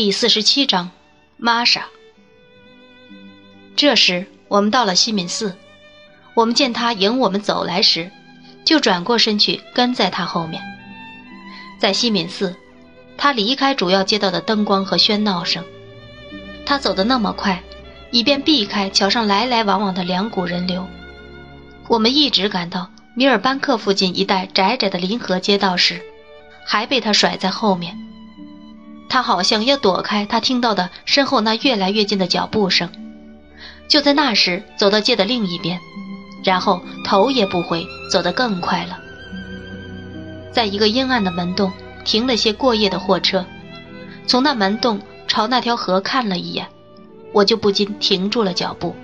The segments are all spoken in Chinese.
第四十七章，玛莎。这时，我们到了西敏寺。我们见他迎我们走来时，就转过身去跟在他后面。在西敏寺，他离开主要街道的灯光和喧闹声。他走得那么快，以便避开桥上来来往往的两股人流。我们一直赶到米尔班克附近一带窄窄的临河街道时，还被他甩在后面。他好像要躲开他听到的身后那越来越近的脚步声。就在那时，走到街的另一边，然后头也不回，走得更快了。在一个阴暗的门洞停了些过夜的货车，从那门洞朝那条河看了一眼，我就不禁停住了脚步。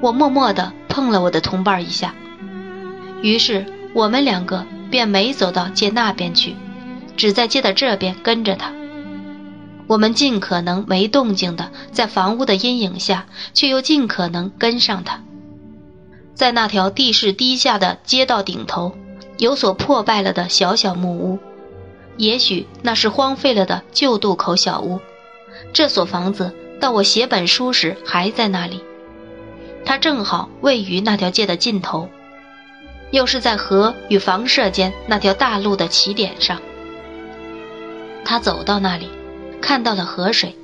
我默默地碰了我的同伴一下，于是我们两个便没走到街那边去，只在街的这边跟着他。我们尽可能没动静的在房屋的阴影下，却又尽可能跟上他。在那条地势低下的街道顶头，有所破败了的小小木屋，也许那是荒废了的旧渡口小屋。这所房子到我写本书时还在那里，它正好位于那条街的尽头，又是在河与房舍间那条大路的起点上。他走到那里。看到了河水，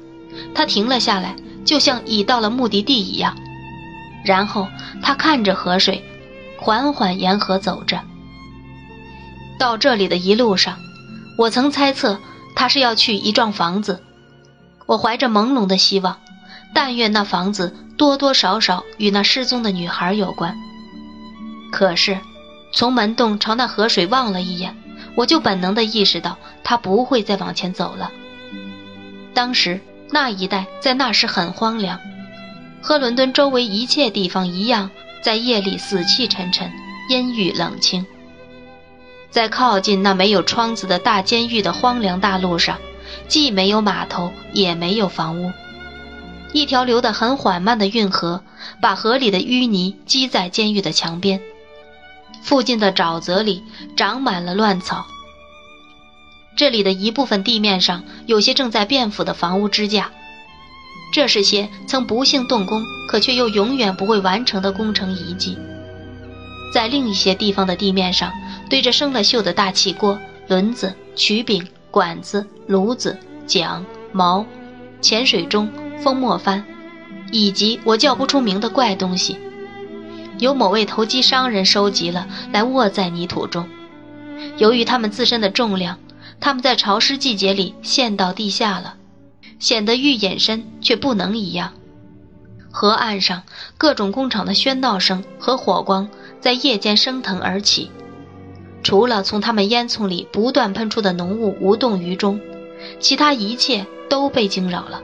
他停了下来，就像已到了目的地一样。然后他看着河水，缓缓沿河走着。到这里的一路上，我曾猜测他是要去一幢房子。我怀着朦胧的希望，但愿那房子多多少少与那失踪的女孩有关。可是，从门洞朝那河水望了一眼，我就本能地意识到他不会再往前走了。当时那一带在那时很荒凉，和伦敦周围一切地方一样，在夜里死气沉沉、阴郁冷清。在靠近那没有窗子的大监狱的荒凉大路上，既没有码头，也没有房屋。一条流得很缓慢的运河，把河里的淤泥积在监狱的墙边。附近的沼泽里长满了乱草。这里的一部分地面上有些正在变腐的房屋支架，这是些曾不幸动工可却又永远不会完成的工程遗迹。在另一些地方的地面上堆着生了锈的大气锅、轮子、曲柄、管子、炉子、桨、锚、潜水钟、风磨帆，以及我叫不出名的怪东西，由某位投机商人收集了来卧在泥土中。由于它们自身的重量。他们在潮湿季节里陷到地下了，显得愈隐身却不能一样。河岸上各种工厂的喧闹声和火光在夜间升腾而起，除了从他们烟囱里不断喷出的浓雾无动于衷，其他一切都被惊扰了。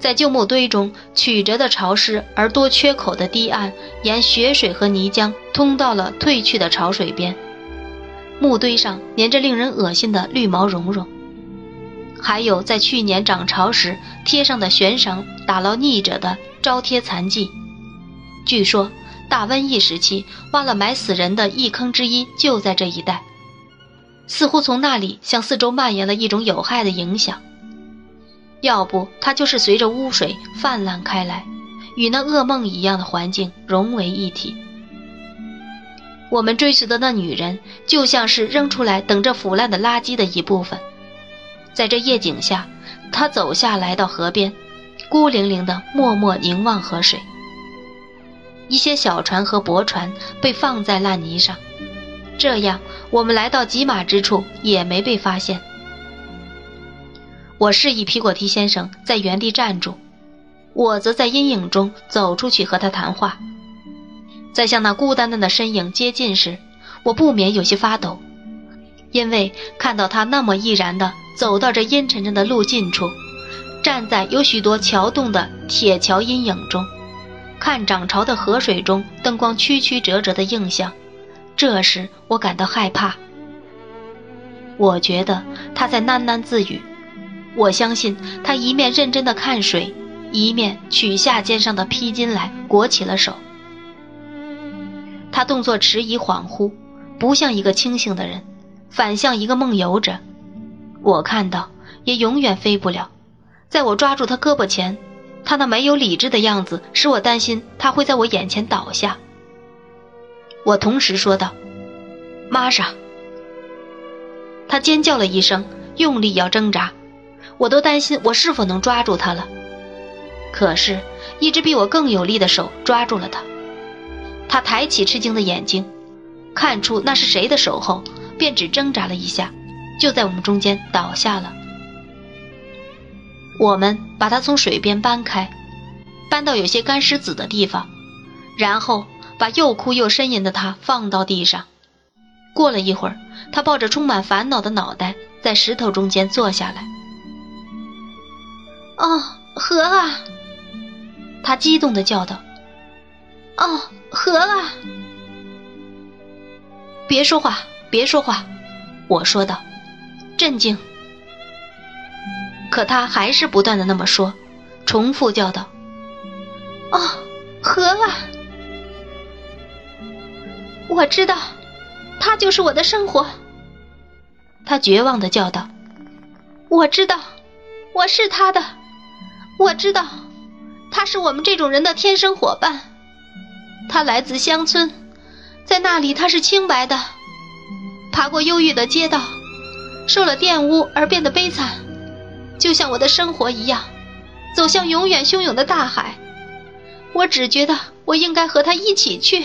在旧木堆中曲折的潮湿而多缺口的堤岸，沿雪水和泥浆通到了退去的潮水边。木堆上粘着令人恶心的绿毛绒绒，还有在去年涨潮时贴上的悬赏打捞溺者的招贴残迹。据说大瘟疫时期挖了埋死人的一坑之一就在这一带，似乎从那里向四周蔓延了一种有害的影响。要不它就是随着污水泛滥开来，与那噩梦一样的环境融为一体。我们追随的那女人，就像是扔出来等着腐烂的垃圾的一部分。在这夜景下，她走下来到河边，孤零零的默默凝望河水。一些小船和驳船被放在烂泥上，这样我们来到几码之处也没被发现。我示意皮果提先生在原地站住，我则在阴影中走出去和他谈话。在向那孤单单的身影接近时，我不免有些发抖，因为看到他那么毅然地走到这阴沉沉的路近处，站在有许多桥洞的铁桥阴影中，看涨潮的河水中灯光曲曲折折的映像，这时我感到害怕。我觉得他在喃喃自语，我相信他一面认真地看水，一面取下肩上的披巾来裹起了手。他动作迟疑恍惚，不像一个清醒的人，反像一个梦游者。我看到也永远飞不了。在我抓住他胳膊前，他那没有理智的样子使我担心他会在我眼前倒下。我同时说道：“玛莎。”他尖叫了一声，用力要挣扎，我都担心我是否能抓住他了。可是，一只比我更有力的手抓住了他。他抬起吃惊的眼睛，看出那是谁的手后，便只挣扎了一下，就在我们中间倒下了。我们把他从水边搬开，搬到有些干湿子的地方，然后把又哭又呻吟的他放到地上。过了一会儿。他抱着充满烦恼的脑袋，在石头中间坐下来。哦，河啊！他激动地叫道：“哦，河了！”别说话，别说话，我说道：“镇静。”可他还是不断的那么说，重复叫道：“哦，河了！”我知道。他就是我的生活，他绝望的叫道：“我知道，我是他的，我知道，他是我们这种人的天生伙伴。他来自乡村，在那里他是清白的，爬过忧郁的街道，受了玷污而变得悲惨，就像我的生活一样，走向永远汹涌的大海。我只觉得我应该和他一起去。”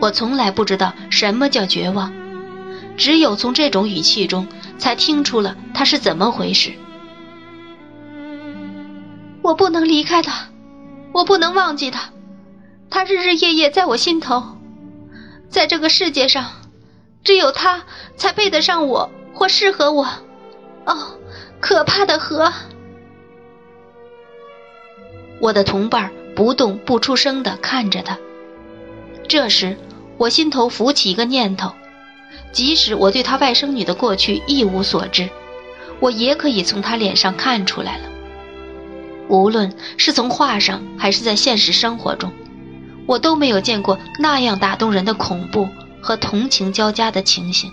我从来不知道什么叫绝望，只有从这种语气中才听出了他是怎么回事。我不能离开他，我不能忘记他，他日日夜夜在我心头，在这个世界上，只有他才配得上我或适合我。哦，可怕的河！我的同伴不动不出声地看着他，这时。我心头浮起一个念头，即使我对他外甥女的过去一无所知，我也可以从他脸上看出来了。无论是从画上还是在现实生活中，我都没有见过那样打动人的恐怖和同情交加的情形。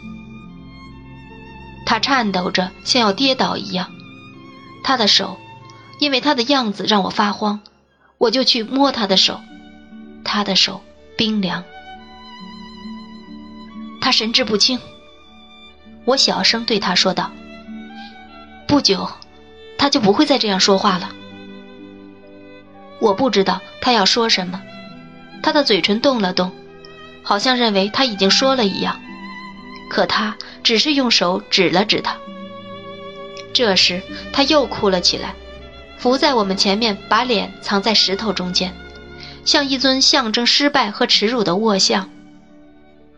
他颤抖着，像要跌倒一样。他的手，因为他的样子让我发慌，我就去摸他的手，他的手冰凉。他神志不清，我小声对他说道：“不久，他就不会再这样说话了。”我不知道他要说什么，他的嘴唇动了动，好像认为他已经说了一样，可他只是用手指了指他。这时他又哭了起来，伏在我们前面，把脸藏在石头中间，像一尊象征失败和耻辱的卧像。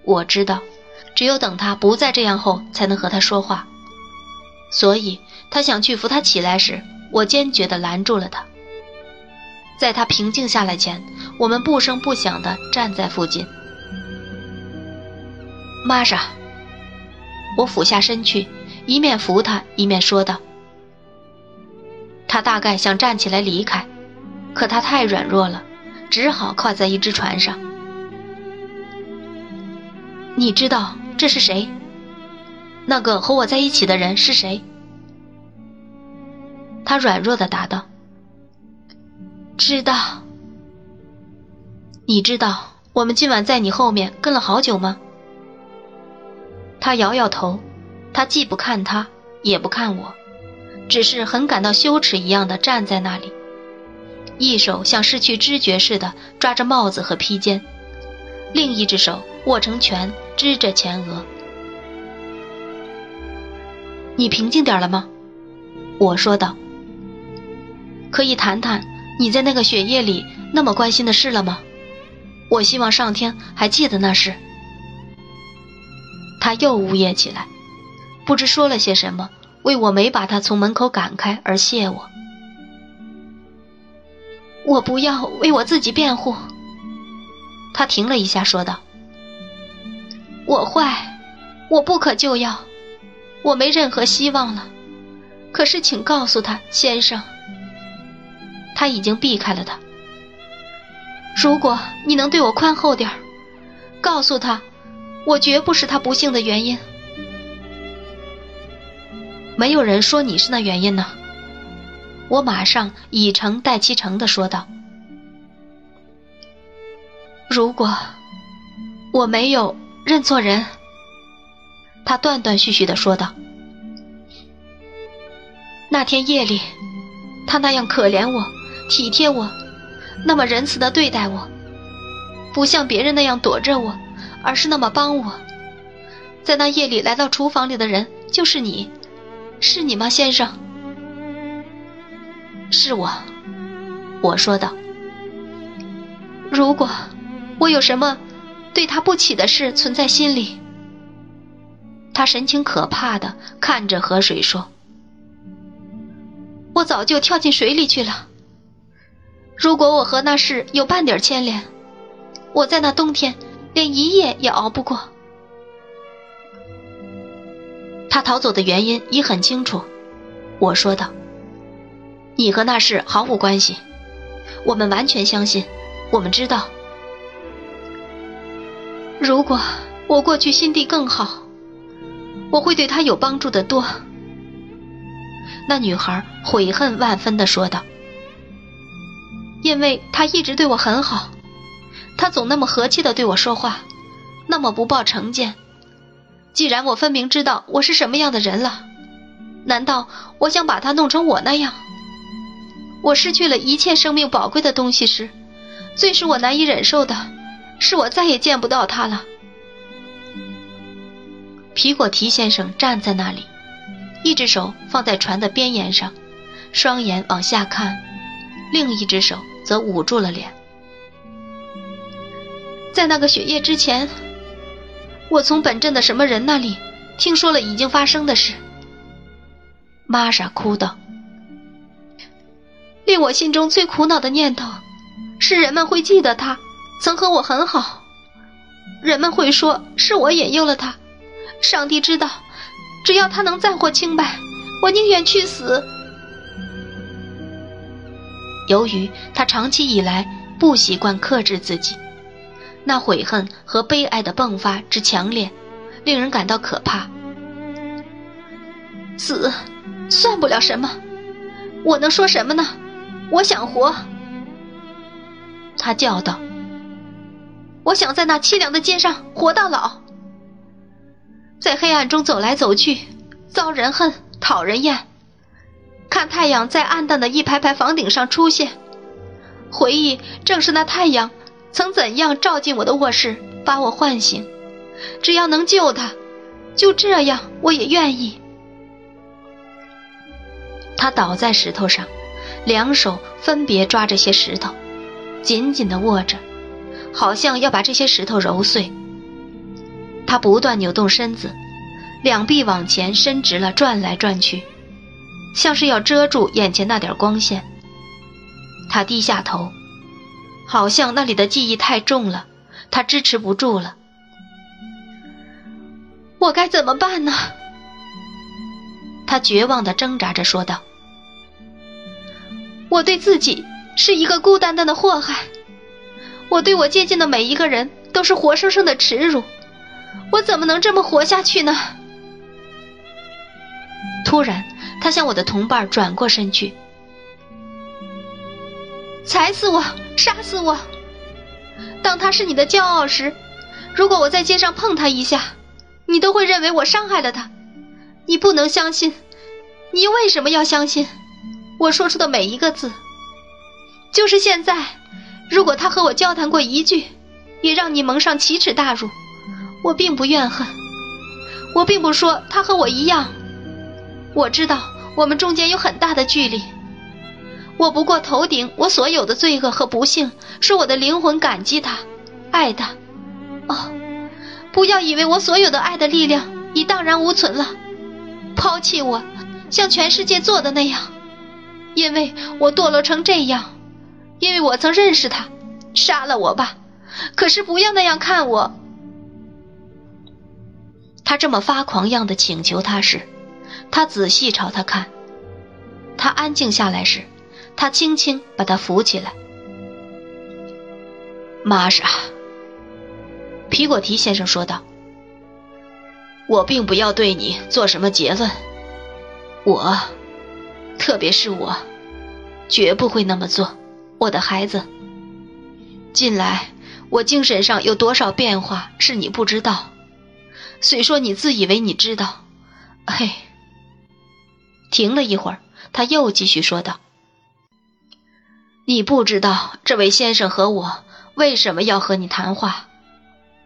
我知道。只有等他不再这样后，才能和他说话。所以，他想去扶他起来时，我坚决地拦住了他。在他平静下来前，我们不声不响地站在附近。玛莎，我俯下身去，一面扶他，一面说道：“他大概想站起来离开，可他太软弱了，只好靠在一只船上。你知道。”这是谁？那个和我在一起的人是谁？他软弱的答道：“知道。你知道我们今晚在你后面跟了好久吗？”他摇摇头，他既不看他，也不看我，只是很感到羞耻一样的站在那里，一手像失去知觉似的抓着帽子和披肩，另一只手握成拳。支着前额，你平静点了吗？我说道。可以谈谈你在那个雪夜里那么关心的事了吗？我希望上天还记得那事。他又呜咽起来，不知说了些什么，为我没把他从门口赶开而谢我。我不要为我自己辩护。他停了一下，说道。我坏，我不可救药，我没任何希望了。可是，请告诉他，先生，他已经避开了他。如果你能对我宽厚点儿，告诉他，我绝不是他不幸的原因。没有人说你是那原因呢。我马上以诚待其诚的说道：“如果我没有认错人。”他断断续续的说道：“那天夜里，他那样可怜我，体贴我，那么仁慈的对待我，不像别人那样躲着我，而是那么帮我。在那夜里来到厨房里的人就是你，是你吗，先生？”是我，我说道。如果我有什么对他不起的事存在心里，他神情可怕的看着河水说：“我早就跳进水里去了。如果我和那事有半点牵连，我在那冬天连一夜也熬不过。”他逃走的原因已很清楚，我说道。你和那事毫无关系，我们完全相信，我们知道。如果我过去心地更好，我会对他有帮助的多。那女孩悔恨万分的说道：“因为他一直对我很好，他总那么和气的对我说话，那么不抱成见。既然我分明知道我是什么样的人了，难道我想把他弄成我那样？”我失去了一切生命宝贵的东西时，最使我难以忍受的，是我再也见不到他了。皮果提先生站在那里，一只手放在船的边沿上，双眼往下看，另一只手则捂住了脸。在那个雪夜之前，我从本镇的什么人那里听说了已经发生的事。玛莎哭道。令我心中最苦恼的念头，是人们会记得他曾和我很好，人们会说是我引诱了他。上帝知道，只要他能再获清白，我宁愿去死。由于他长期以来不习惯克制自己，那悔恨和悲哀的迸发之强烈，令人感到可怕。死，算不了什么，我能说什么呢？我想活，他叫道：“我想在那凄凉的街上活到老，在黑暗中走来走去，遭人恨，讨人厌。看太阳在暗淡的一排排房顶上出现，回忆正是那太阳曾怎样照进我的卧室，把我唤醒。只要能救他，就这样，我也愿意。”他倒在石头上。两手分别抓着些石头，紧紧地握着，好像要把这些石头揉碎。他不断扭动身子，两臂往前伸直了，转来转去，像是要遮住眼前那点光线。他低下头，好像那里的记忆太重了，他支持不住了。我该怎么办呢？他绝望地挣扎着说道。我对自己是一个孤单单的祸害，我对我接近的每一个人都是活生生的耻辱，我怎么能这么活下去呢？突然，他向我的同伴转过身去，踩死我，杀死我！当他是你的骄傲时，如果我在街上碰他一下，你都会认为我伤害了他。你不能相信，你为什么要相信？我说出的每一个字，就是现在。如果他和我交谈过一句，也让你蒙上奇耻大辱，我并不怨恨。我并不说他和我一样。我知道我们中间有很大的距离。我不过头顶我所有的罪恶和不幸，是我的灵魂感激他，爱他。哦，不要以为我所有的爱的力量已荡然无存了，抛弃我，像全世界做的那样。因为我堕落成这样，因为我曾认识他，杀了我吧，可是不要那样看我。他这么发狂样的请求他时，他仔细朝他看。他安静下来时，他轻轻把他扶起来。玛莎，皮果提先生说道：“我并不要对你做什么结论，我，特别是我，绝不会那么做，我的孩子。近来我精神上有多少变化是你不知道，虽说你自以为你知道，嘿。停了一会儿，他又继续说道：“你不知道这位先生和我为什么要和你谈话，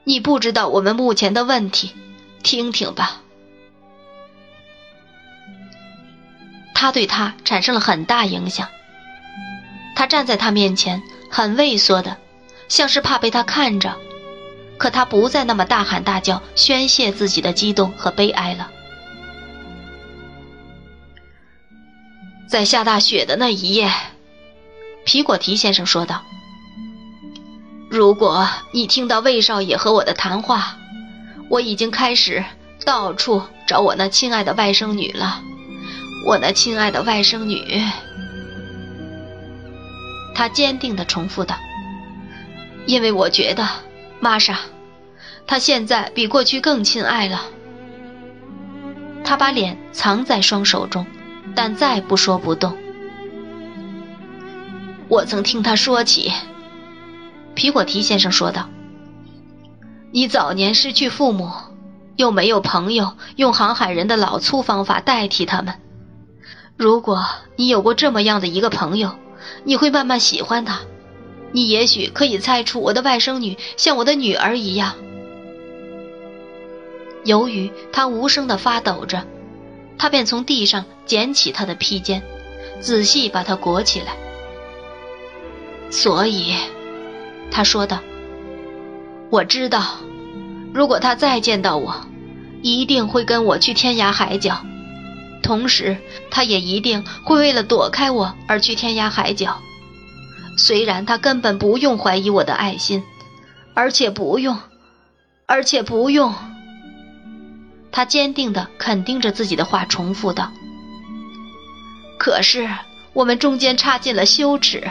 你不知道我们目前的问题，听听吧。”他对他产生了很大影响。他站在他面前，很畏缩的，像是怕被他看着。可他不再那么大喊大叫，宣泄自己的激动和悲哀了。在下大雪的那一夜，皮果提先生说道：“如果你听到魏少爷和我的谈话，我已经开始到处找我那亲爱的外甥女了。”我那亲爱的外甥女，他坚定地重复道：“因为我觉得，玛莎，她现在比过去更亲爱了。”他把脸藏在双手中，但再不说不动。我曾听他说起，皮果提先生说道：“你早年失去父母，又没有朋友，用航海人的老粗方法代替他们。”如果你有过这么样的一个朋友，你会慢慢喜欢他。你也许可以猜出我的外甥女像我的女儿一样。由于他无声的发抖着，他便从地上捡起他的披肩，仔细把它裹起来。所以，他说道：“我知道，如果他再见到我，一定会跟我去天涯海角。”同时，他也一定会为了躲开我而去天涯海角。虽然他根本不用怀疑我的爱心，而且不用，而且不用。他坚定地肯定着自己的话，重复道：“可是我们中间插进了羞耻。”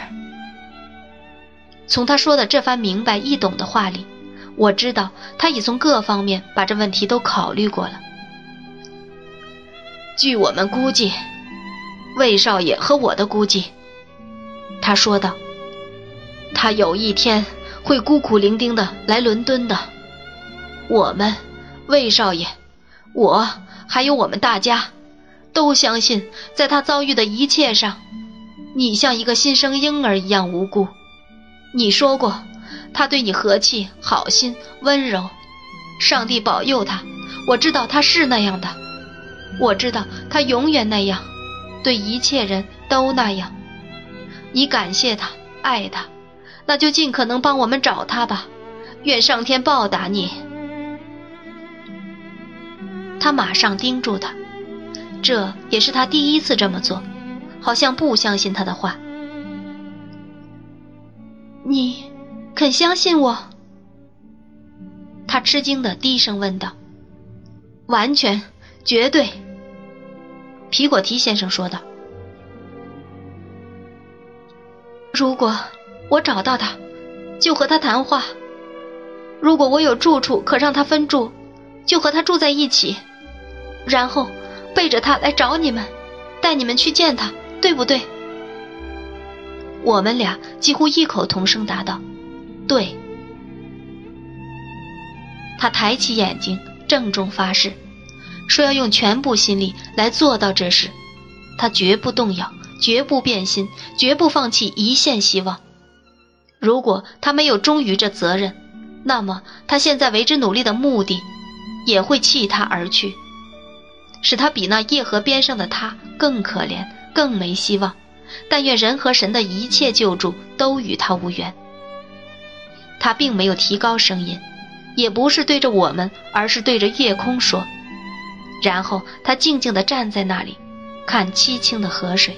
从他说的这番明白易懂的话里，我知道他已从各方面把这问题都考虑过了。据我们估计，魏少爷和我的估计，他说道：“他有一天会孤苦伶仃的来伦敦的。我们，魏少爷，我还有我们大家，都相信，在他遭遇的一切上，你像一个新生婴儿一样无辜。你说过，他对你和气、好心、温柔，上帝保佑他。我知道他是那样的。”我知道他永远那样，对一切人都那样。你感谢他，爱他，那就尽可能帮我们找他吧。愿上天报答你。他马上盯住他，这也是他第一次这么做，好像不相信他的话。你肯相信我？他吃惊的低声问道。完全，绝对。皮果提先生说道：“如果我找到他，就和他谈话；如果我有住处可让他分住，就和他住在一起，然后背着他来找你们，带你们去见他，对不对？”我们俩几乎异口同声答道：“对。”他抬起眼睛，郑重发誓。说要用全部心力来做到这事，他绝不动摇，绝不变心，绝不放弃一线希望。如果他没有忠于这责任，那么他现在为之努力的目的，也会弃他而去，使他比那夜河边上的他更可怜，更没希望。但愿人和神的一切救助都与他无缘。他并没有提高声音，也不是对着我们，而是对着夜空说。然后他静静地站在那里，看凄清的河水。